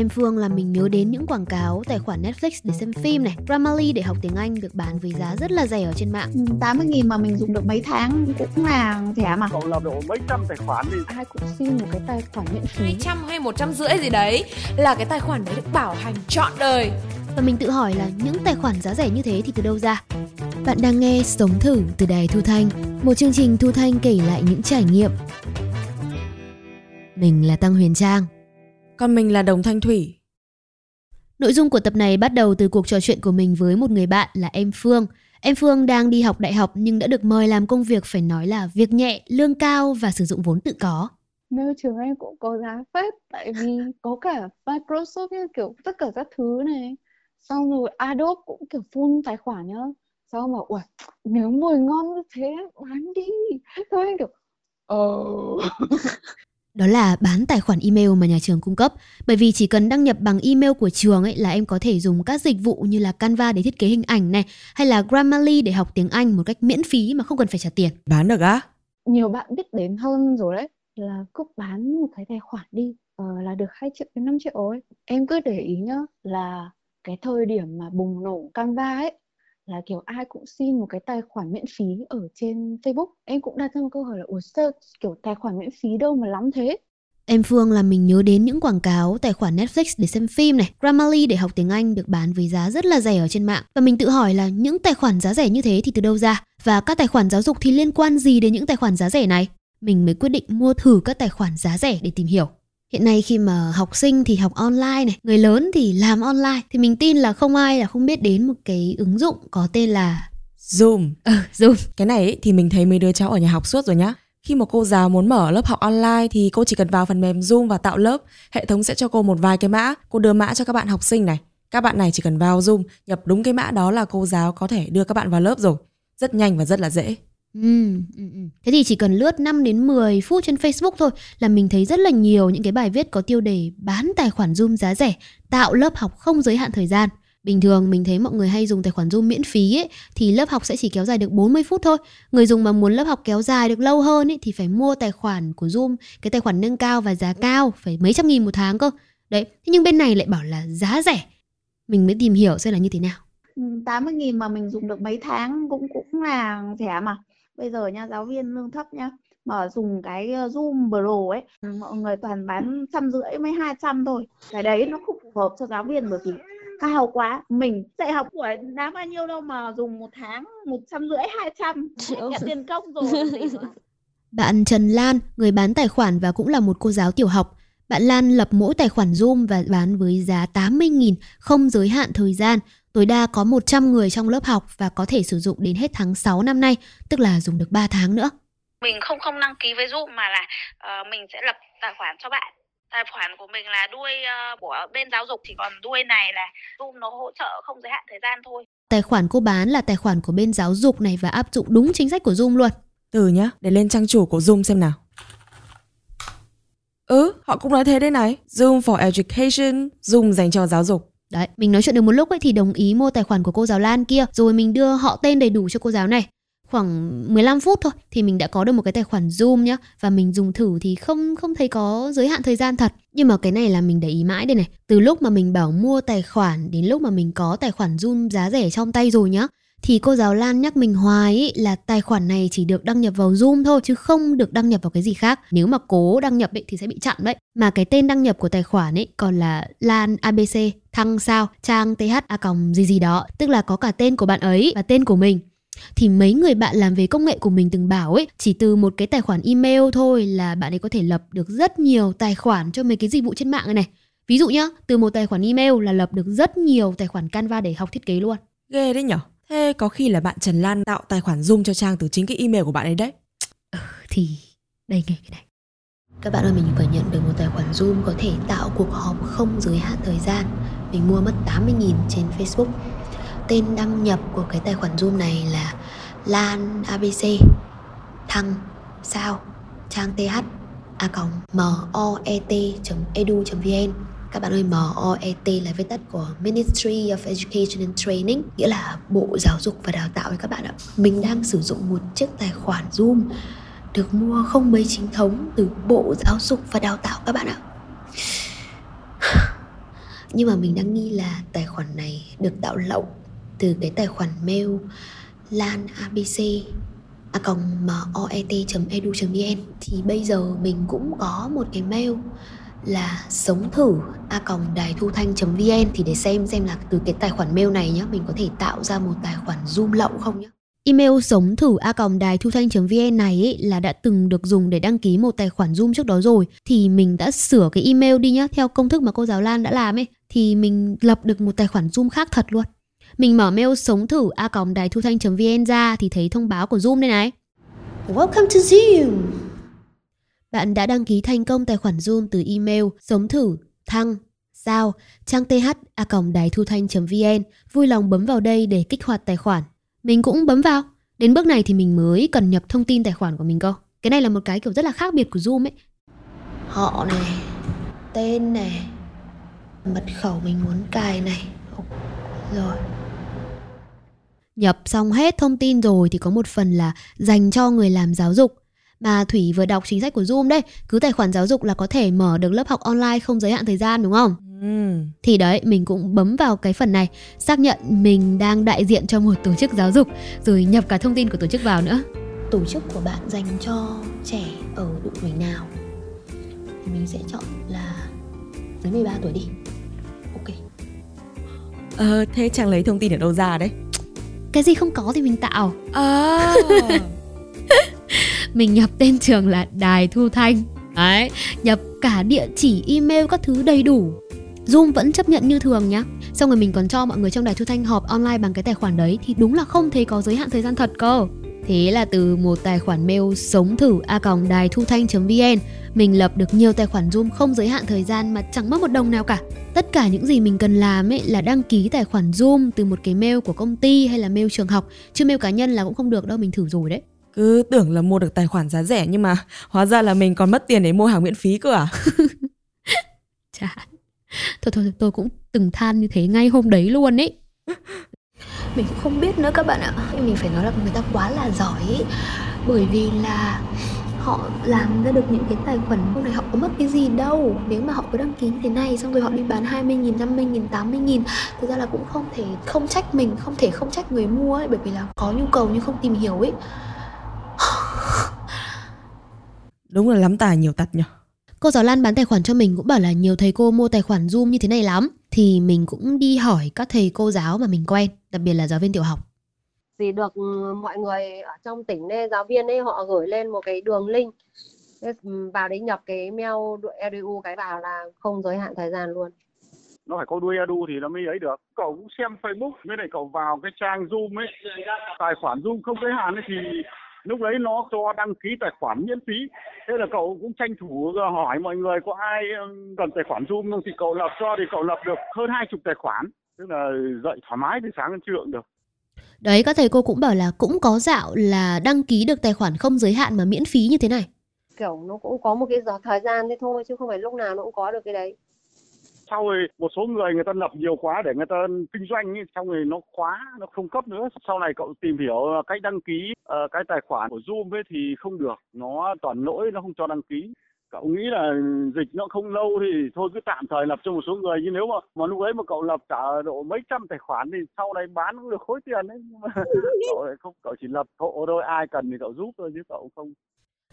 Em Phương làm mình nhớ đến những quảng cáo tài khoản Netflix để xem phim này, Grammarly để học tiếng Anh được bán với giá rất là rẻ ở trên mạng. 80 nghìn mà mình dùng được mấy tháng cũng là rẻ mà. Cậu là độ mấy trăm tài khoản đi. Ai cũng xin một cái tài khoản miễn phí. 200 hay 100 rưỡi gì đấy là cái tài khoản đấy được bảo hành trọn đời. Và mình tự hỏi là những tài khoản giá rẻ như thế thì từ đâu ra? Bạn đang nghe Sống Thử từ Đài Thu Thanh, một chương trình Thu Thanh kể lại những trải nghiệm. Mình là Tăng Huyền Trang. Còn mình là Đồng Thanh Thủy. Nội dung của tập này bắt đầu từ cuộc trò chuyện của mình với một người bạn là em Phương. Em Phương đang đi học đại học nhưng đã được mời làm công việc phải nói là việc nhẹ, lương cao và sử dụng vốn tự có. Nơi trường em cũng có giá phép tại vì có cả Microsoft ấy, kiểu tất cả các thứ này. Xong rồi Adobe cũng kiểu full tài khoản nhá. Xong mà ui nếu mồi ngon như thế bán đi. Thôi anh kiểu ờ Đó là bán tài khoản email mà nhà trường cung cấp. Bởi vì chỉ cần đăng nhập bằng email của trường ấy là em có thể dùng các dịch vụ như là Canva để thiết kế hình ảnh này hay là Grammarly để học tiếng Anh một cách miễn phí mà không cần phải trả tiền. Bán được á? nhiều bạn biết đến hơn rồi đấy là cứ bán một cái tài khoản đi ờ, là được 2 triệu đến 5 triệu ấy. Em cứ để ý nhá là cái thời điểm mà bùng nổ Canva ấy là kiểu ai cũng xin một cái tài khoản miễn phí ở trên Facebook. Em cũng đặt ra một câu hỏi là ủa sao kiểu tài khoản miễn phí đâu mà lắm thế? Em Phương làm mình nhớ đến những quảng cáo tài khoản Netflix để xem phim này, Grammarly để học tiếng Anh được bán với giá rất là rẻ ở trên mạng. Và mình tự hỏi là những tài khoản giá rẻ như thế thì từ đâu ra? Và các tài khoản giáo dục thì liên quan gì đến những tài khoản giá rẻ này? Mình mới quyết định mua thử các tài khoản giá rẻ để tìm hiểu. Hiện nay khi mà học sinh thì học online này, người lớn thì làm online thì mình tin là không ai là không biết đến một cái ứng dụng có tên là Zoom. ờ Zoom. Cái này ấy, thì mình thấy mấy đứa cháu ở nhà học suốt rồi nhá. Khi một cô giáo muốn mở lớp học online thì cô chỉ cần vào phần mềm Zoom và tạo lớp. Hệ thống sẽ cho cô một vài cái mã. Cô đưa mã cho các bạn học sinh này. Các bạn này chỉ cần vào Zoom, nhập đúng cái mã đó là cô giáo có thể đưa các bạn vào lớp rồi. Rất nhanh và rất là dễ. Ừ, ừ, ừ. Thế thì chỉ cần lướt 5 đến 10 phút trên Facebook thôi là mình thấy rất là nhiều những cái bài viết có tiêu đề bán tài khoản Zoom giá rẻ, tạo lớp học không giới hạn thời gian. Bình thường mình thấy mọi người hay dùng tài khoản Zoom miễn phí ấy, thì lớp học sẽ chỉ kéo dài được 40 phút thôi. Người dùng mà muốn lớp học kéo dài được lâu hơn ấy, thì phải mua tài khoản của Zoom, cái tài khoản nâng cao và giá cao, phải mấy trăm nghìn một tháng cơ. Đấy, thế nhưng bên này lại bảo là giá rẻ. Mình mới tìm hiểu xem là như thế nào. Ừ, 80 nghìn mà mình dùng được mấy tháng cũng cũng là rẻ mà. Bây giờ nha, giáo viên lương thấp nhá, mà dùng cái ờ, Zoom Pro ấy, mọi người toàn bán trăm rưỡi mấy 200 thôi. Cái đấy nó không phù hợp cho giáo viên bởi vì cao quá. Mình dạy học của đáng bao nhiêu đâu mà dùng một tháng một trăm rưỡi hai trăm nhận tiền công rồi. Bạn Trần Lan, người bán tài khoản và cũng là một cô giáo tiểu học. Bạn Lan lập mỗi tài khoản Zoom và bán với giá 80.000, không giới hạn thời gian. Tối đa có 100 người trong lớp học và có thể sử dụng đến hết tháng 6 năm nay, tức là dùng được 3 tháng nữa. mình không không đăng ký với Zoom mà là ờ, mình sẽ lập tài khoản cho bạn tài khoản của mình là đuôi ờ, của bên giáo dục thì còn đuôi này là Zoom nó hỗ trợ không giới hạn thời gian thôi Tài khoản cô bán là tài khoản của bên giáo dục này và áp dụng đúng chính sách của Zoom luôn. Từ nhá, để lên trang chủ của Zoom xem nào. Ừ, họ cũng nói thế đây này. Zoom for Education, Zoom dành cho giáo dục. Đấy, mình nói chuyện được một lúc ấy thì đồng ý mua tài khoản của cô giáo Lan kia rồi mình đưa họ tên đầy đủ cho cô giáo này. Khoảng 15 phút thôi thì mình đã có được một cái tài khoản Zoom nhá và mình dùng thử thì không không thấy có giới hạn thời gian thật. Nhưng mà cái này là mình để ý mãi đây này. Từ lúc mà mình bảo mua tài khoản đến lúc mà mình có tài khoản Zoom giá rẻ trong tay rồi nhá thì cô giáo Lan nhắc mình hoài ý là tài khoản này chỉ được đăng nhập vào Zoom thôi chứ không được đăng nhập vào cái gì khác. Nếu mà cố đăng nhập ấy thì sẽ bị chặn đấy. Mà cái tên đăng nhập của tài khoản ấy còn là Lan ABC thăng sao trang th a còng gì gì đó, tức là có cả tên của bạn ấy và tên của mình. Thì mấy người bạn làm về công nghệ của mình từng bảo ấy, chỉ từ một cái tài khoản email thôi là bạn ấy có thể lập được rất nhiều tài khoản cho mấy cái dịch vụ trên mạng này này. Ví dụ nhá, từ một tài khoản email là lập được rất nhiều tài khoản Canva để học thiết kế luôn. Ghê đấy nhở? Thế có khi là bạn Trần Lan tạo tài khoản Zoom cho Trang từ chính cái email của bạn ấy đấy. Ờ, thì đây nghe cái này. Các bạn ơi, mình vừa nhận được một tài khoản Zoom có thể tạo cuộc họp không giới hạn thời gian. Mình mua mất 80.000 trên Facebook. Tên đăng nhập của cái tài khoản Zoom này là Lan ABC thăng, sao, trang th a còng moet.edu.vn các bạn ơi MOET là viết tắt của Ministry of Education and Training, nghĩa là Bộ Giáo dục và Đào tạo ấy các bạn ạ. Mình đang sử dụng một chiếc tài khoản Zoom được mua không mấy chính thống từ Bộ Giáo dục và Đào tạo các bạn ạ. Nhưng mà mình đang nghi là tài khoản này được tạo lậu từ cái tài khoản mail lan abc a à moet.edu.vn thì bây giờ mình cũng có một cái mail là sống thử a còng đài thu thanh.vn thì để xem xem là từ cái tài khoản mail này nhá, mình có thể tạo ra một tài khoản zoom lậu không nhá Email sống thử a còng đài thu thanh.vn này ấy là đã từng được dùng để đăng ký một tài khoản Zoom trước đó rồi, thì mình đã sửa cái email đi nhá, theo công thức mà cô giáo Lan đã làm ấy, thì mình lập được một tài khoản Zoom khác thật luôn. Mình mở mail sống thử a còng đài thu thanh.vn ra thì thấy thông báo của Zoom đây này. Welcome to Zoom. Bạn đã đăng ký thành công tài khoản Zoom từ email sống thử thăng sao trang th a đài thu thanh.vn. Vui lòng bấm vào đây để kích hoạt tài khoản. Mình cũng bấm vào. Đến bước này thì mình mới cần nhập thông tin tài khoản của mình cơ. Cái này là một cái kiểu rất là khác biệt của Zoom ấy. Họ này, tên này, mật khẩu mình muốn cài này. Rồi. Nhập xong hết thông tin rồi thì có một phần là dành cho người làm giáo dục. Mà Thủy vừa đọc chính sách của Zoom đây, cứ tài khoản giáo dục là có thể mở được lớp học online không giới hạn thời gian đúng không? Ừ. Thì đấy, mình cũng bấm vào cái phần này, xác nhận mình đang đại diện cho một tổ chức giáo dục, rồi nhập cả thông tin của tổ chức vào nữa. Tổ chức của bạn dành cho trẻ ở độ tuổi nào? Thì mình sẽ chọn là dưới 13 tuổi đi. Ok. Ờ, thế chàng lấy thông tin ở đâu ra đấy? Cái gì không có thì mình tạo. À. mình nhập tên trường là Đài Thu Thanh. Đấy, nhập cả địa chỉ email các thứ đầy đủ. Zoom vẫn chấp nhận như thường nhá. Xong rồi mình còn cho mọi người trong đài thu thanh họp online bằng cái tài khoản đấy Thì đúng là không thấy có giới hạn thời gian thật cơ. Thế là từ một tài khoản mail sống thử a còng đài thu thanh.vn Mình lập được nhiều tài khoản Zoom không giới hạn thời gian mà chẳng mất một đồng nào cả. Tất cả những gì mình cần làm ấy là đăng ký tài khoản Zoom từ một cái mail của công ty hay là mail trường học Chứ mail cá nhân là cũng không được đâu, mình thử rồi đấy Cứ tưởng là mua được tài khoản giá rẻ nhưng mà hóa ra là mình còn mất tiền để mua hàng miễn phí cơ à? Chà. Thôi thôi tôi cũng từng than như thế ngay hôm đấy luôn ấy mình cũng không biết nữa các bạn ạ. Nhưng mình phải nói là người ta quá là giỏi ấy. bởi vì là họ làm ra được những cái tài khoản hôm này họ có mất cái gì đâu. Nếu mà họ cứ đăng ký như thế này xong rồi họ đi bán 20 nghìn, 50 nghìn, 80 nghìn thực ra là cũng không thể không trách mình không thể không trách người mua ấy. Bởi vì là có nhu cầu nhưng không tìm hiểu ấy đúng là lắm tài nhiều tật nhỉ? Cô giáo Lan bán tài khoản cho mình cũng bảo là nhiều thầy cô mua tài khoản Zoom như thế này lắm. Thì mình cũng đi hỏi các thầy cô giáo mà mình quen, đặc biệt là giáo viên tiểu học. Thì được ừ, mọi người ở trong tỉnh đây, giáo viên ấy họ gửi lên một cái đường link. Ừ, vào đấy nhập cái mail edu cái vào là không giới hạn thời gian luôn. Nó phải có đuôi edu thì nó mới ấy được. Cậu cũng xem facebook với lại cậu vào cái trang zoom ấy. Tài khoản zoom không giới hạn ấy thì lúc đấy nó cho đăng ký tài khoản miễn phí. Thế là cậu cũng tranh thủ hỏi mọi người có ai cần tài khoản zoom không thì cậu lập cho thì cậu lập được hơn hai chục tài khoản. Tức là dậy thoải mái từ sáng đến trưa cũng được. Đấy các thầy cô cũng bảo là cũng có dạo là đăng ký được tài khoản không giới hạn mà miễn phí như thế này. Kiểu nó cũng có một cái giờ thời gian thế thôi chứ không phải lúc nào nó cũng có được cái đấy sau rồi một số người người ta lập nhiều quá để người ta kinh doanh ấy, xong rồi nó khóa nó không cấp nữa. Sau này cậu tìm hiểu cách đăng ký uh, cái tài khoản của zoom ấy thì không được nó toàn lỗi nó không cho đăng ký. Cậu nghĩ là dịch nó không lâu thì thôi cứ tạm thời lập cho một số người. Nhưng nếu mà mà lúc ấy mà cậu lập cả độ mấy trăm tài khoản thì sau này bán cũng được khối tiền đấy. Nhưng mà cậu lại không cậu chỉ lập hộ thôi ai cần thì cậu giúp thôi chứ cậu không.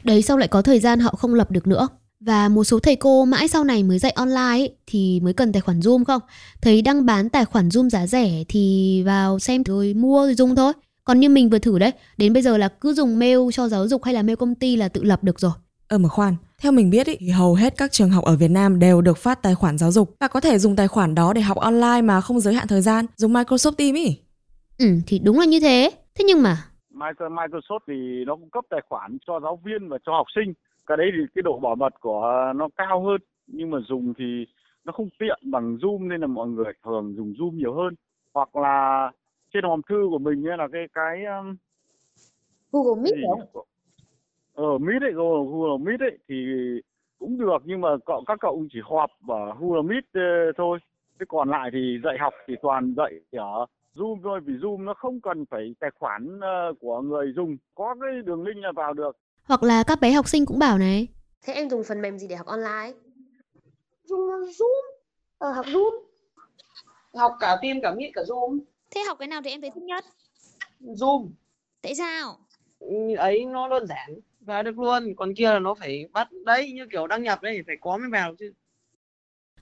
Đấy sau lại có thời gian họ không lập được nữa và một số thầy cô mãi sau này mới dạy online ấy, thì mới cần tài khoản Zoom không? Thấy đăng bán tài khoản Zoom giá rẻ thì vào xem rồi mua rồi dùng thôi. Còn như mình vừa thử đấy, đến bây giờ là cứ dùng mail cho giáo dục hay là mail công ty là tự lập được rồi. Ờ mà khoan, theo mình biết ý, thì hầu hết các trường học ở Việt Nam đều được phát tài khoản giáo dục và có thể dùng tài khoản đó để học online mà không giới hạn thời gian, dùng Microsoft Teams ý. Ừ, thì đúng là như thế. Thế nhưng mà Microsoft thì nó cung cấp tài khoản cho giáo viên và cho học sinh cái đấy thì cái độ bảo mật của nó cao hơn nhưng mà dùng thì nó không tiện bằng zoom nên là mọi người thường dùng zoom nhiều hơn hoặc là trên hòm thư của mình là cái cái um, Google Meet không? Ờ Meet ấy, Google Meet ấy thì cũng được nhưng mà cậu các cậu chỉ họp ở Google Meet uh, thôi. Thế còn lại thì dạy học thì toàn dạy ở Zoom thôi vì Zoom nó không cần phải tài khoản uh, của người dùng, có cái đường link là vào được. Hoặc là các bé học sinh cũng bảo này. Thế em dùng phần mềm gì để học online? Dùng Zoom, ờ, học Zoom. học cả Teams cả Meet cả Zoom. Thế học cái nào thì em thấy thích nhất? Zoom. Tại sao? Ấy nó đơn giản vào được luôn. Còn kia là nó phải bắt đấy như kiểu đăng nhập đấy phải có mới vào chứ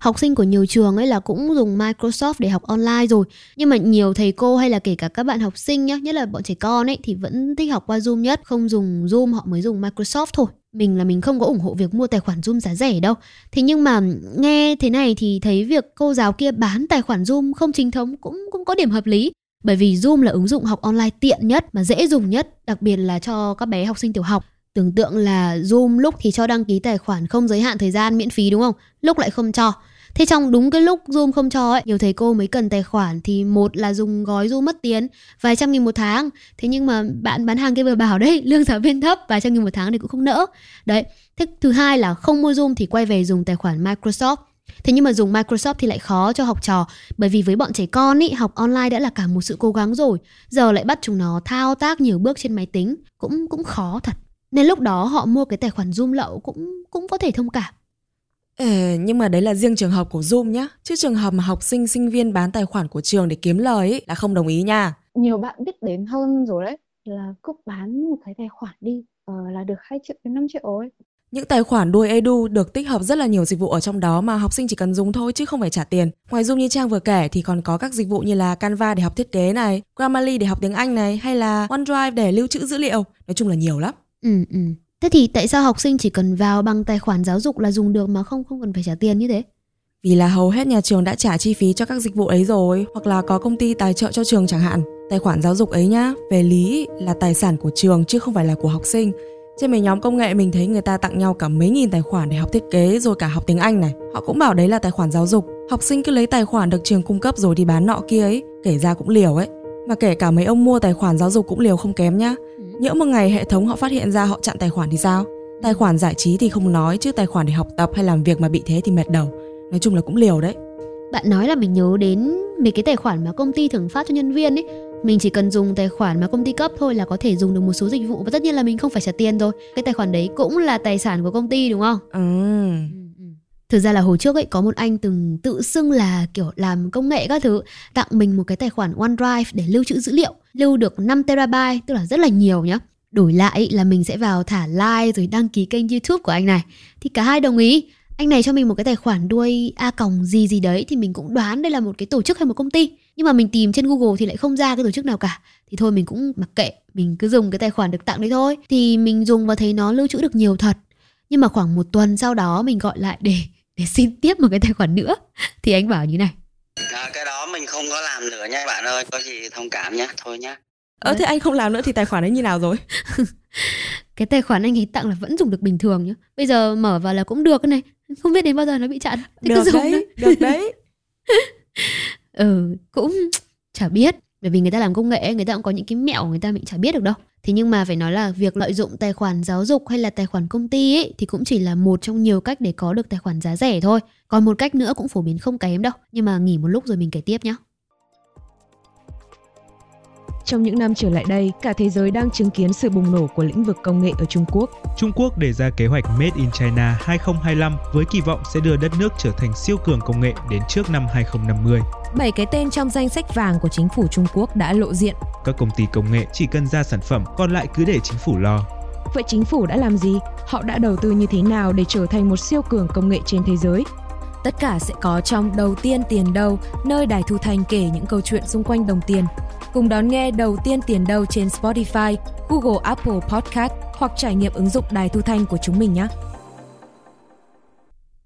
Học sinh của nhiều trường ấy là cũng dùng Microsoft để học online rồi Nhưng mà nhiều thầy cô hay là kể cả các bạn học sinh nhá Nhất là bọn trẻ con ấy thì vẫn thích học qua Zoom nhất Không dùng Zoom họ mới dùng Microsoft thôi Mình là mình không có ủng hộ việc mua tài khoản Zoom giá rẻ đâu Thế nhưng mà nghe thế này thì thấy việc cô giáo kia bán tài khoản Zoom không chính thống cũng cũng có điểm hợp lý bởi vì Zoom là ứng dụng học online tiện nhất mà dễ dùng nhất, đặc biệt là cho các bé học sinh tiểu học. Tưởng tượng là Zoom lúc thì cho đăng ký tài khoản không giới hạn thời gian miễn phí đúng không? Lúc lại không cho. Thế trong đúng cái lúc Zoom không cho ấy, nhiều thầy cô mới cần tài khoản thì một là dùng gói Zoom mất tiền vài trăm nghìn một tháng. Thế nhưng mà bạn bán hàng kia vừa bảo đấy, lương giáo viên thấp vài trăm nghìn một tháng thì cũng không nỡ. Đấy. Thế thứ hai là không mua Zoom thì quay về dùng tài khoản Microsoft. Thế nhưng mà dùng Microsoft thì lại khó cho học trò bởi vì với bọn trẻ con ý, học online đã là cả một sự cố gắng rồi. Giờ lại bắt chúng nó thao tác nhiều bước trên máy tính cũng cũng khó thật. Nên lúc đó họ mua cái tài khoản Zoom lậu cũng cũng có thể thông cảm. Ê, nhưng mà đấy là riêng trường hợp của Zoom nhá Chứ trường hợp mà học sinh, sinh viên bán tài khoản của trường để kiếm lời ấy, là không đồng ý nha Nhiều bạn biết đến hơn rồi đấy là cứ bán một cái tài khoản đi uh, là được 2 triệu đến 5 triệu ấy. Những tài khoản đuôi edu được tích hợp rất là nhiều dịch vụ ở trong đó mà học sinh chỉ cần dùng thôi chứ không phải trả tiền. Ngoài Zoom như Trang vừa kể thì còn có các dịch vụ như là Canva để học thiết kế này, Grammarly để học tiếng Anh này hay là OneDrive để lưu trữ dữ liệu. Nói chung là nhiều lắm. Ừ, ừ. Thế thì tại sao học sinh chỉ cần vào bằng tài khoản giáo dục là dùng được mà không không cần phải trả tiền như thế? Vì là hầu hết nhà trường đã trả chi phí cho các dịch vụ ấy rồi hoặc là có công ty tài trợ cho trường chẳng hạn. Tài khoản giáo dục ấy nhá, về lý là tài sản của trường chứ không phải là của học sinh. Trên mấy nhóm công nghệ mình thấy người ta tặng nhau cả mấy nghìn tài khoản để học thiết kế rồi cả học tiếng Anh này. Họ cũng bảo đấy là tài khoản giáo dục. Học sinh cứ lấy tài khoản được trường cung cấp rồi đi bán nọ kia ấy, kể ra cũng liều ấy. Mà kể cả mấy ông mua tài khoản giáo dục cũng liều không kém nhá. Nhỡ một ngày hệ thống họ phát hiện ra họ chặn tài khoản thì sao? Tài khoản giải trí thì không nói chứ tài khoản để học tập hay làm việc mà bị thế thì mệt đầu. Nói chung là cũng liều đấy. Bạn nói là mình nhớ đến mấy cái tài khoản mà công ty thường phát cho nhân viên ấy mình chỉ cần dùng tài khoản mà công ty cấp thôi là có thể dùng được một số dịch vụ và tất nhiên là mình không phải trả tiền rồi cái tài khoản đấy cũng là tài sản của công ty đúng không ừ thực ra là hồi trước ấy, có một anh từng tự xưng là, kiểu, làm công nghệ các thứ, tặng mình một cái tài khoản OneDrive để lưu trữ dữ liệu, lưu được 5 terabyte, tức là rất là nhiều nhá. Đổi lại là mình sẽ vào thả like rồi đăng ký kênh youtube của anh này. Thì cả hai đồng ý. Anh này cho mình một cái tài khoản đuôi a còng gì gì đấy thì mình cũng đoán đây là một cái tổ chức hay một công ty. Nhưng mà mình tìm trên google thì lại không ra cái tổ chức nào cả. Thì thôi mình cũng mặc kệ, mình cứ dùng cái tài khoản được tặng đấy thôi. Thì mình dùng và thấy nó lưu trữ được nhiều thật. Nhưng mà khoảng một tuần sau đó mình gọi lại để để xin tiếp một cái tài khoản nữa. Thì anh bảo như này. À, cái đó mình không có làm nữa nha bạn ơi. Có gì thông cảm nhé thôi nhá. Ờ thế anh không làm nữa thì tài khoản ấy như nào rồi? Cái tài khoản anh ấy tặng là vẫn dùng được bình thường nhá. Bây giờ mở vào là cũng được cái này. Không biết đến bao giờ nó bị chặn. Thì được cứ dùng đấy, đấy được đấy. Ừ cũng chả biết bởi vì người ta làm công nghệ người ta cũng có những cái mẹo người ta mình chả biết được đâu. Thế nhưng mà phải nói là việc lợi dụng tài khoản giáo dục hay là tài khoản công ty ấy, thì cũng chỉ là một trong nhiều cách để có được tài khoản giá rẻ thôi. Còn một cách nữa cũng phổ biến không kém đâu. Nhưng mà nghỉ một lúc rồi mình kể tiếp nhé trong những năm trở lại đây, cả thế giới đang chứng kiến sự bùng nổ của lĩnh vực công nghệ ở Trung Quốc. Trung Quốc đề ra kế hoạch Made in China 2025 với kỳ vọng sẽ đưa đất nước trở thành siêu cường công nghệ đến trước năm 2050. Bảy cái tên trong danh sách vàng của chính phủ Trung Quốc đã lộ diện. Các công ty công nghệ chỉ cần ra sản phẩm, còn lại cứ để chính phủ lo. Vậy chính phủ đã làm gì? Họ đã đầu tư như thế nào để trở thành một siêu cường công nghệ trên thế giới? Tất cả sẽ có trong Đầu tiên tiền đâu, nơi Đài Thu Thành kể những câu chuyện xung quanh đồng tiền. Cùng đón nghe Đầu tiên tiền đâu trên Spotify, Google Apple Podcast hoặc trải nghiệm ứng dụng Đài Thu Thanh của chúng mình nhé.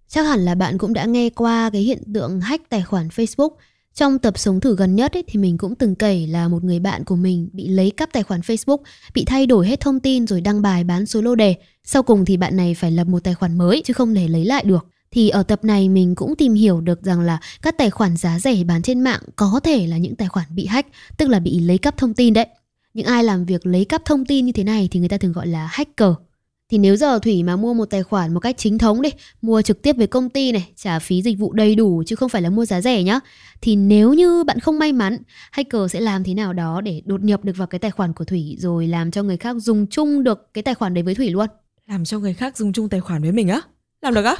Chắc hẳn là bạn cũng đã nghe qua cái hiện tượng hack tài khoản Facebook. Trong tập sống thử gần nhất ấy, thì mình cũng từng kể là một người bạn của mình bị lấy cắp tài khoản Facebook, bị thay đổi hết thông tin rồi đăng bài bán số lô đề. Sau cùng thì bạn này phải lập một tài khoản mới chứ không thể lấy lại được thì ở tập này mình cũng tìm hiểu được rằng là các tài khoản giá rẻ bán trên mạng có thể là những tài khoản bị hack, tức là bị lấy cắp thông tin đấy. Những ai làm việc lấy cắp thông tin như thế này thì người ta thường gọi là hacker. Thì nếu giờ Thủy mà mua một tài khoản một cách chính thống đi, mua trực tiếp với công ty này, trả phí dịch vụ đầy đủ chứ không phải là mua giá rẻ nhá. Thì nếu như bạn không may mắn, hacker sẽ làm thế nào đó để đột nhập được vào cái tài khoản của Thủy rồi làm cho người khác dùng chung được cái tài khoản đấy với Thủy luôn. Làm cho người khác dùng chung tài khoản với mình á? Làm được á?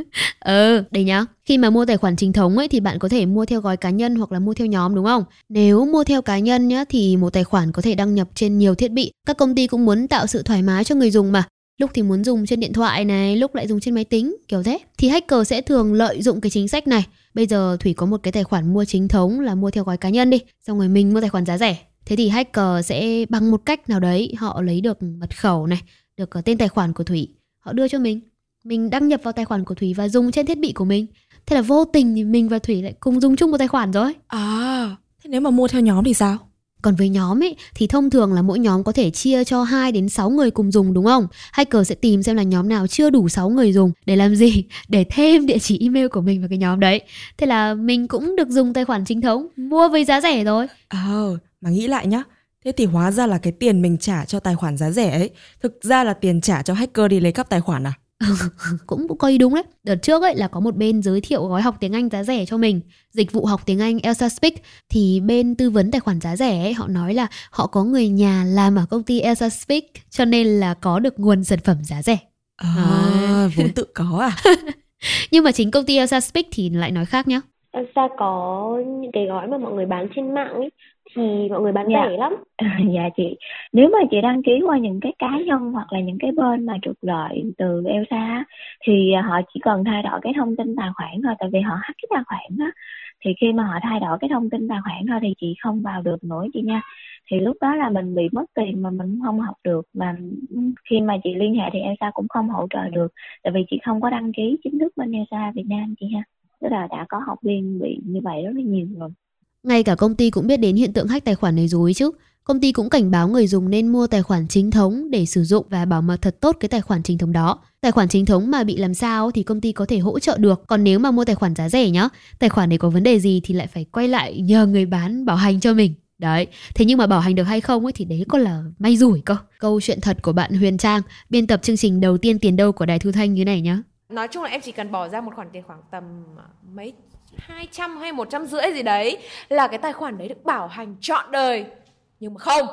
ừ, đây nhá. Khi mà mua tài khoản chính thống ấy thì bạn có thể mua theo gói cá nhân hoặc là mua theo nhóm đúng không? Nếu mua theo cá nhân nhá thì một tài khoản có thể đăng nhập trên nhiều thiết bị. Các công ty cũng muốn tạo sự thoải mái cho người dùng mà. Lúc thì muốn dùng trên điện thoại này, lúc lại dùng trên máy tính, kiểu thế. Thì hacker sẽ thường lợi dụng cái chính sách này. Bây giờ Thủy có một cái tài khoản mua chính thống là mua theo gói cá nhân đi, xong rồi mình mua tài khoản giá rẻ. Thế thì hacker sẽ bằng một cách nào đấy họ lấy được mật khẩu này, được ờ, tên tài khoản của Thủy, họ đưa cho mình mình đăng nhập vào tài khoản của Thủy và dùng trên thiết bị của mình. Thế là vô tình thì mình và Thủy lại cùng dùng chung một tài khoản rồi. À, thế nếu mà mua theo nhóm thì sao? Còn với nhóm ấy thì thông thường là mỗi nhóm có thể chia cho 2 đến 6 người cùng dùng đúng không? Hacker sẽ tìm xem là nhóm nào chưa đủ 6 người dùng để làm gì? Để thêm địa chỉ email của mình vào cái nhóm đấy. Thế là mình cũng được dùng tài khoản chính thống, mua với giá rẻ rồi. Ờ, mà nghĩ lại nhá. Thế thì hóa ra là cái tiền mình trả cho tài khoản giá rẻ ấy, thực ra là tiền trả cho hacker đi lấy cắp tài khoản à? cũng cũng coi đúng đấy. Đợt trước ấy là có một bên giới thiệu gói học tiếng Anh giá rẻ cho mình, dịch vụ học tiếng Anh Elsa Speak thì bên tư vấn tài khoản giá rẻ ấy họ nói là họ có người nhà làm ở công ty Elsa Speak cho nên là có được nguồn sản phẩm giá rẻ. À, vốn tự có à? Nhưng mà chính công ty Elsa Speak thì lại nói khác nhá. Elsa có những cái gói mà mọi người bán trên mạng ấy thì mọi người bán dạ. rẻ lắm. Dạ chị. Nếu mà chị đăng ký qua những cái cá nhân hoặc là những cái bên mà trục lợi từ Elsa thì họ chỉ cần thay đổi cái thông tin tài khoản thôi tại vì họ hack cái tài khoản á. Thì khi mà họ thay đổi cái thông tin tài khoản thôi thì chị không vào được nữa chị nha. Thì lúc đó là mình bị mất tiền mà mình cũng không học được và khi mà chị liên hệ thì Elsa cũng không hỗ trợ được tại vì chị không có đăng ký chính thức bên Elsa Việt Nam chị ha tức là đã có học viên bị như vậy rất là nhiều rồi ngay cả công ty cũng biết đến hiện tượng hack tài khoản này rồi chứ. Công ty cũng cảnh báo người dùng nên mua tài khoản chính thống để sử dụng và bảo mật thật tốt cái tài khoản chính thống đó. Tài khoản chính thống mà bị làm sao thì công ty có thể hỗ trợ được. Còn nếu mà mua tài khoản giá rẻ nhá, tài khoản này có vấn đề gì thì lại phải quay lại nhờ người bán bảo hành cho mình. Đấy, thế nhưng mà bảo hành được hay không ấy thì đấy còn là may rủi cơ. Câu chuyện thật của bạn Huyền Trang, biên tập chương trình đầu tiên tiền đâu của Đài Thu Thanh như này nhá. Nói chung là em chỉ cần bỏ ra một khoản tiền khoảng tầm à, mấy 200 hay 150 gì đấy là cái tài khoản đấy được bảo hành trọn đời. Nhưng mà không.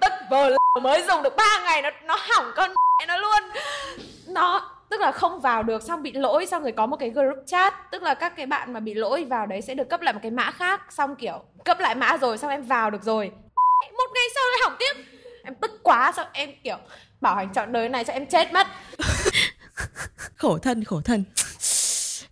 Tất vờ mới dùng được 3 ngày nó nó hỏng con nó luôn. Nó, tức là không vào được, xong bị lỗi, xong rồi có một cái group chat tức là các cái bạn mà bị lỗi vào đấy sẽ được cấp lại một cái mã khác xong kiểu, cấp lại mã rồi, xong em vào được rồi một ngày sau lại hỏng tiếp em tức quá, xong em kiểu bảo hành trọn đời này cho em chết mất khổ thân khổ thân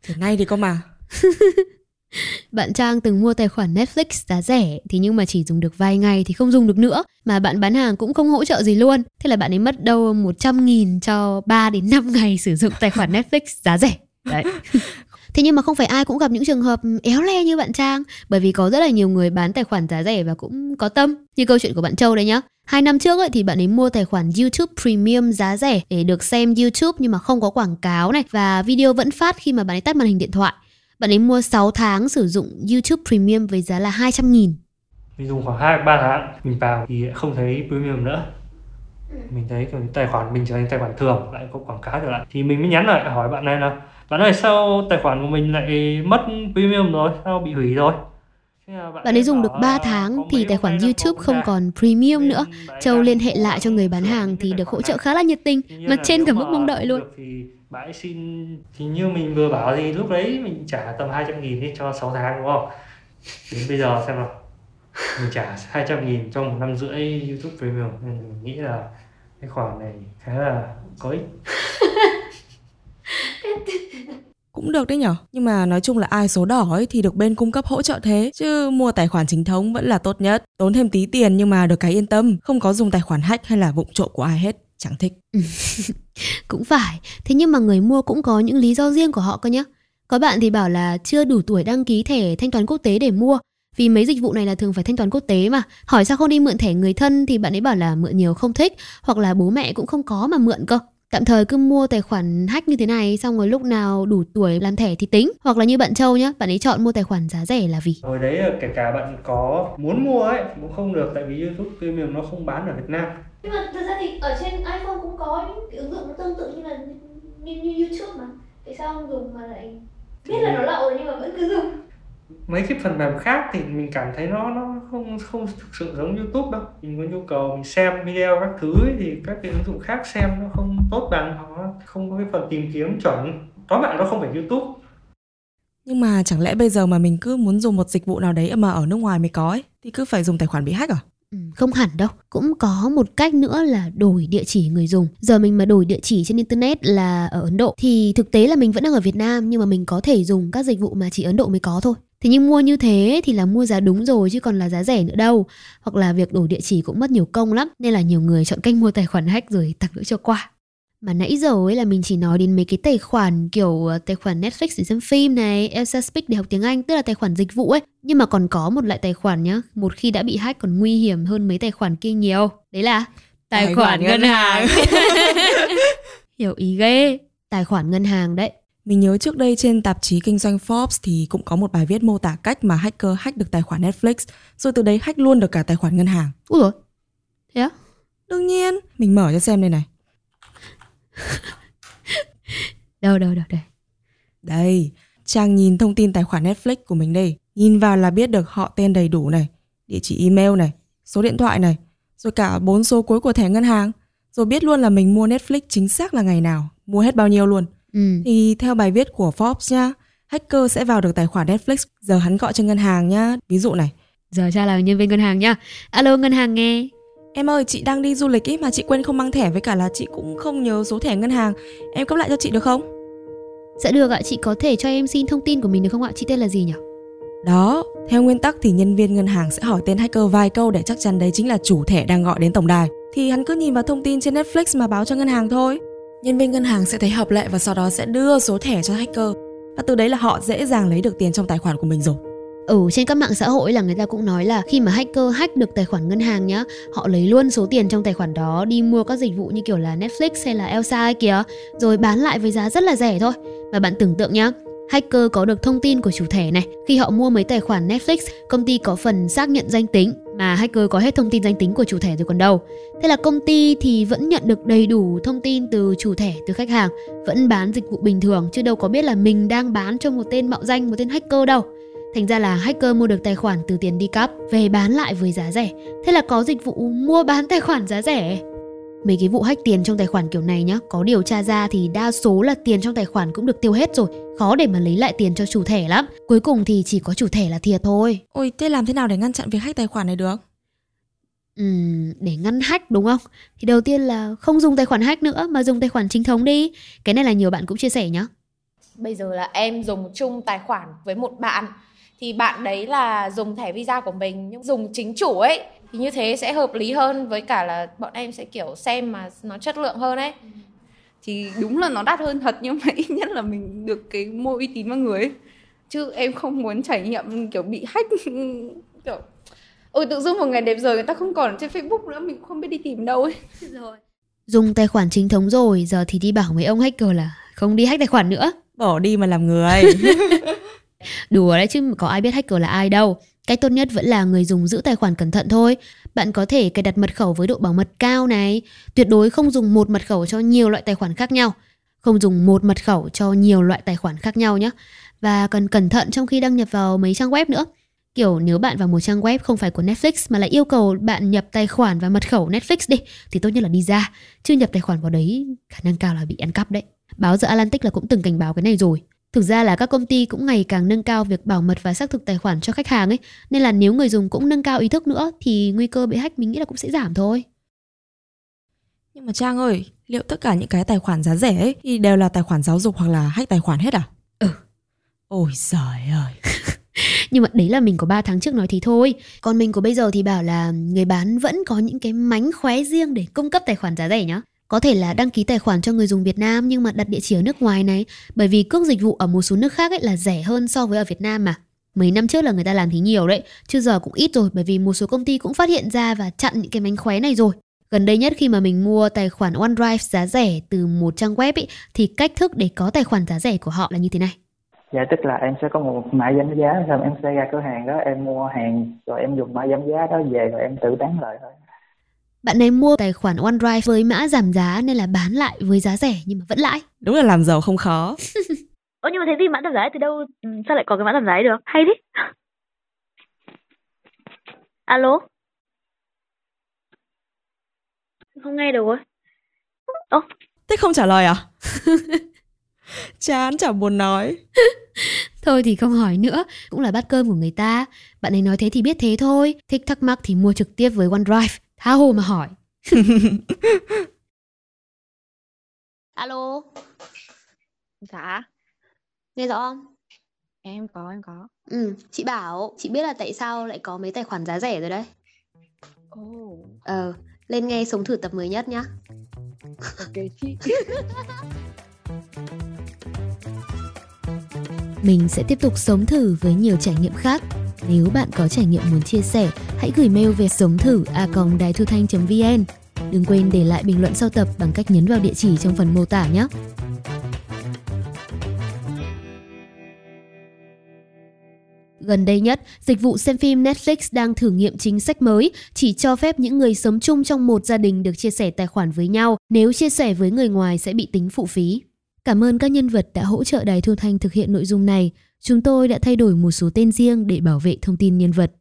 thế nay thì có mà bạn Trang từng mua tài khoản Netflix giá rẻ thì nhưng mà chỉ dùng được vài ngày thì không dùng được nữa mà bạn bán hàng cũng không hỗ trợ gì luôn. Thế là bạn ấy mất đâu 100 nghìn cho 3 đến 5 ngày sử dụng tài khoản Netflix giá rẻ. Đấy. Thế nhưng mà không phải ai cũng gặp những trường hợp éo le như bạn Trang Bởi vì có rất là nhiều người bán tài khoản giá rẻ và cũng có tâm Như câu chuyện của bạn Châu đây nhá Hai năm trước ấy, thì bạn ấy mua tài khoản YouTube Premium giá rẻ để được xem YouTube nhưng mà không có quảng cáo này và video vẫn phát khi mà bạn ấy tắt màn hình điện thoại. Bạn ấy mua 6 tháng sử dụng YouTube Premium với giá là 200 nghìn. Mình dùng khoảng 2 3 tháng mình vào thì không thấy Premium nữa. Mình thấy cái tài khoản mình trở thành tài khoản thường lại có quảng cáo trở lại thì mình mới nhắn lại hỏi bạn này là bạn ơi sao tài khoản của mình lại mất Premium rồi, sao bị hủy rồi? Bạn ấy dùng được 3 tháng thì tài khoản YouTube không còn premium nữa. Châu liên hệ lại cho người bán hàng thì được hỗ trợ khá là nhiệt tình, mà trên cả mức mong đợi luôn. Thì bạn ấy xin thì như mình vừa bảo thì lúc đấy mình trả tầm 200 nghìn đi cho 6 tháng đúng không? Đến bây giờ xem nào mình trả 200 nghìn trong một năm rưỡi YouTube Premium nên mình nghĩ là cái khoản này khá là có ích cũng được đấy nhở? Nhưng mà nói chung là ai số đỏ ấy thì được bên cung cấp hỗ trợ thế, chứ mua tài khoản chính thống vẫn là tốt nhất. Tốn thêm tí tiền nhưng mà được cái yên tâm, không có dùng tài khoản hack hay là vụng trộm của ai hết, chẳng thích. Ừ, cũng phải. Thế nhưng mà người mua cũng có những lý do riêng của họ cơ nhá. Có bạn thì bảo là chưa đủ tuổi đăng ký thẻ thanh toán quốc tế để mua, vì mấy dịch vụ này là thường phải thanh toán quốc tế mà. Hỏi sao không đi mượn thẻ người thân thì bạn ấy bảo là mượn nhiều không thích, hoặc là bố mẹ cũng không có mà mượn cơ tạm thời cứ mua tài khoản hack như thế này xong rồi lúc nào đủ tuổi làm thẻ thì tính. Hoặc là như bạn châu nhá bạn ấy chọn mua tài khoản giá rẻ là vì? Hồi đấy kể cả bạn có muốn mua ấy cũng không được tại vì youtube premium nó không bán ở việt nam. Nhưng mà thật ra thì ở trên iphone cũng có những cái ứng dụng nó tương tự như là như, như youtube mà. Tại sao không dùng mà lại biết là nó lậu rồi nhưng mà vẫn cứ dùng mấy cái phần mềm khác thì mình cảm thấy nó nó không không thực sự giống YouTube đâu. Mình có nhu cầu mình xem video các thứ ấy, thì các cái ứng dụng khác xem nó không tốt bằng hoặc nó không có cái phần tìm kiếm chuẩn. Tóm lại nó không phải youtube. Nhưng mà chẳng lẽ bây giờ mà mình cứ muốn dùng một dịch vụ nào đấy mà ở nước ngoài mới có ấy, thì cứ phải dùng tài khoản bị hack à? Ừ, không hẳn đâu. Cũng có một cách nữa là đổi địa chỉ người dùng. Giờ mình mà đổi địa chỉ trên internet là ở ấn độ thì thực tế là mình vẫn đang ở việt nam nhưng mà mình có thể dùng các dịch vụ mà chỉ ấn độ mới có thôi thế nhưng mua như thế thì là mua giá đúng rồi chứ còn là giá rẻ nữa đâu hoặc là việc đổi địa chỉ cũng mất nhiều công lắm nên là nhiều người chọn cách mua tài khoản hack rồi tặng lỗi cho qua mà nãy giờ ấy là mình chỉ nói đến mấy cái tài khoản kiểu ờ, tài khoản Netflix để xem phim này, Elsa Speak để học tiếng Anh, tức là tài khoản dịch vụ ấy. Nhưng mà còn có một loại tài khoản nhá, một khi đã bị hack còn nguy hiểm hơn mấy tài khoản kia nhiều. Đấy là tài, Tài khoản, khoản ngân ngân hàng. Hiểu ý ghê, tài khoản ngân hàng đấy. Mình nhớ trước đây trên tạp chí kinh doanh Forbes thì cũng có một bài viết mô tả cách mà hacker hack được tài khoản Netflix, rồi từ đấy hack luôn được cả tài khoản ngân hàng. Ui dồi, thế á? Đương nhiên, mình mở cho xem đây này. Đâu đâu đâu đây. Đây, Trang nhìn thông tin tài khoản Netflix của mình đây. Nhìn vào là biết được họ tên đầy đủ này, địa chỉ email này, số điện thoại này, rồi cả bốn số cuối của thẻ ngân hàng. Rồi biết luôn là mình mua Netflix chính xác là ngày nào, mua hết bao nhiêu luôn. Ừ. Thì theo bài viết của Forbes nhá, hacker sẽ vào được tài khoản Netflix, giờ hắn gọi cho ngân hàng nhá. Ví dụ này, Giờ cha là nhân viên ngân hàng nhá. Alo ngân hàng nghe. Em ơi, chị đang đi du lịch ý mà chị quên không mang thẻ với cả là chị cũng không nhớ số thẻ ngân hàng. Em cấp lại cho chị được không? Dạ được ạ, chị có thể cho em xin thông tin của mình được không ạ? Chị tên là gì nhỉ? Đó, theo nguyên tắc thì nhân viên ngân hàng sẽ hỏi tên hacker vài câu để chắc chắn đấy chính là chủ thẻ đang gọi đến tổng đài. Thì hắn cứ nhìn vào thông tin trên Netflix mà báo cho ngân hàng thôi. Nhân viên ngân hàng sẽ thấy hợp lệ và sau đó sẽ đưa số thẻ cho hacker. Và từ đấy là họ dễ dàng lấy được tiền trong tài khoản của mình rồi. Ừ, trên các mạng xã hội là người ta cũng nói là khi mà hacker hack được tài khoản ngân hàng nhá, họ lấy luôn số tiền trong tài khoản đó đi mua các dịch vụ như kiểu là Netflix hay là Elsa ấy kìa, rồi bán lại với giá rất là rẻ thôi. Và bạn tưởng tượng nhá, hacker có được thông tin của chủ thẻ này, khi họ mua mấy tài khoản Netflix, công ty có phần xác nhận danh tính mà hacker có hết thông tin danh tính của chủ thẻ rồi còn đâu. Thế là công ty thì vẫn nhận được đầy đủ thông tin từ chủ thẻ từ khách hàng, vẫn bán dịch vụ bình thường chứ đâu có biết là mình đang bán cho một tên mạo danh, một tên hacker đâu. Thành ra là hacker mua được tài khoản từ tiền đi cắp về bán lại với giá rẻ. Thế là có dịch vụ mua bán tài khoản giá rẻ. Mấy cái vụ hack tiền trong tài khoản kiểu này nhá, có điều tra ra thì đa số là tiền trong tài khoản cũng được tiêu hết rồi, khó để mà lấy lại tiền cho chủ thẻ lắm. Cuối cùng thì chỉ có chủ thẻ là thiệt thôi. Ôi, thế làm thế nào để ngăn chặn việc hack tài khoản này được? Ừm, để ngăn hack đúng không? Thì đầu tiên là không dùng tài khoản hack nữa mà dùng tài khoản chính thống đi. Cái này là nhiều bạn cũng chia sẻ nhá. Bây giờ là em dùng chung tài khoản với một bạn thì bạn đấy là dùng thẻ visa của mình nhưng dùng chính chủ ấy thì như thế sẽ hợp lý hơn với cả là bọn em sẽ kiểu xem mà nó chất lượng hơn ấy. thì đúng là nó đắt hơn thật nhưng mà ít nhất là mình được cái mua uy tín vào người ấy. chứ em không muốn trải nghiệm kiểu bị hack kiểu ôi tự dưng một ngày đẹp rồi người ta không còn trên Facebook nữa mình không biết đi tìm đâu ấy rồi Dùng tài khoản chính thống rồi, giờ thì đi bảo mấy ông hacker là không đi hack tài khoản nữa. Bỏ đi mà làm người. Đùa đấy chứ, có ai biết hacker là ai đâu. Cách tốt nhất vẫn là người dùng giữ tài khoản cẩn thận thôi. Bạn có thể cài đặt mật khẩu với độ bảo mật cao này. Tuyệt đối không dùng một mật khẩu cho nhiều loại tài khoản khác nhau. Không dùng một mật khẩu cho nhiều loại tài khoản khác nhau nhé. Và cần cẩn thận trong khi đăng nhập vào mấy trang web nữa. Kiểu nếu bạn vào một trang web không phải của Netflix mà lại yêu cầu bạn nhập tài khoản và mật khẩu Netflix đi, thì tốt nhất là đi ra. Chứ nhập tài khoản vào đấy, khả năng cao là bị ăn cắp đấy. Báo The Atlantic là cũng từng cảnh báo cái này rồi. Thực ra là các công ty cũng ngày càng nâng cao việc bảo mật và xác thực tài khoản cho khách hàng ấy, nên là nếu người dùng cũng nâng cao ý thức nữa thì nguy cơ bị hack mình nghĩ là cũng sẽ giảm thôi. Nhưng mà Trang ơi, liệu tất cả những cái tài khoản giá rẻ ấy thì đều là tài khoản giáo dục hoặc là hack tài khoản hết à? Ừ. Ôi giời ơi. Nhưng mà đấy là mình có 3 tháng trước nói thì thôi. Còn mình của bây giờ thì bảo là người bán vẫn có những cái mánh khóe riêng để cung cấp tài khoản giá rẻ nhá. Có thể là đăng ký tài khoản cho người dùng Việt Nam nhưng mà đặt địa chỉ ở nước ngoài này bởi vì cước dịch vụ ở một số nước khác ấy là rẻ hơn so với ở Việt Nam mà. Mấy năm trước là người ta làm thì nhiều đấy, chứ giờ cũng ít rồi bởi vì một số công ty cũng phát hiện ra và chặn những cái mánh khóe này rồi. Gần đây nhất khi mà mình mua tài khoản OneDrive giá rẻ từ một trang web ấy, thì cách thức để có tài khoản giá rẻ của họ là như thế này. Dạ tức là em sẽ có một mã giảm giá xong em sẽ ra cửa hàng đó em mua hàng rồi em dùng mã giảm giá đó về rồi em tự bán lại thôi. Bạn này mua tài khoản OneDrive với mã giảm giá nên là bán lại với giá rẻ nhưng mà vẫn lãi. Đúng là làm giàu không khó. Ơ nhưng mà thế thì mã giảm giá từ đâu ừ, sao lại có cái mã giảm giá ấy được hay thế alo không nghe được rồi ơ Thế không trả lời à? Chán chẳng buồn nói. Thôi thì không hỏi nữa, cũng là bát cơm của người ta. Bạn ấy nói thế thì biết thế thôi. Thích thắc mắc thì mua trực tiếp với OneDrive. Tha hồ mà hỏi. Alo, Dạ, nghe rõ không? em có, em có. Ừ, chị bảo, chị biết là tại sao lại có mấy tài khoản giá rẻ rồi đấy. Ồ, Ờ, lên nghe sống thử tập mới nhất nhá. ok chị. Mình sẽ tiếp tục sống thử với nhiều trải nghiệm khác. Nếu bạn có trải nghiệm muốn chia sẻ, hãy gửi mail về sống thử a đài thu thanh vn Đừng quên để lại bình luận sau tập bằng cách nhấn vào địa chỉ trong phần mô tả nhé. Gần đây nhất, dịch vụ xem phim Netflix đang thử nghiệm chính sách mới chỉ cho phép những người sống chung trong một gia đình được chia sẻ tài khoản với nhau, nếu chia sẻ với người ngoài sẽ bị tính phụ phí. Cảm ơn các nhân vật đã hỗ trợ Đài Thu Thanh thực hiện nội dung này. Chúng tôi đã thay đổi một số tên riêng để bảo vệ thông tin nhân vật.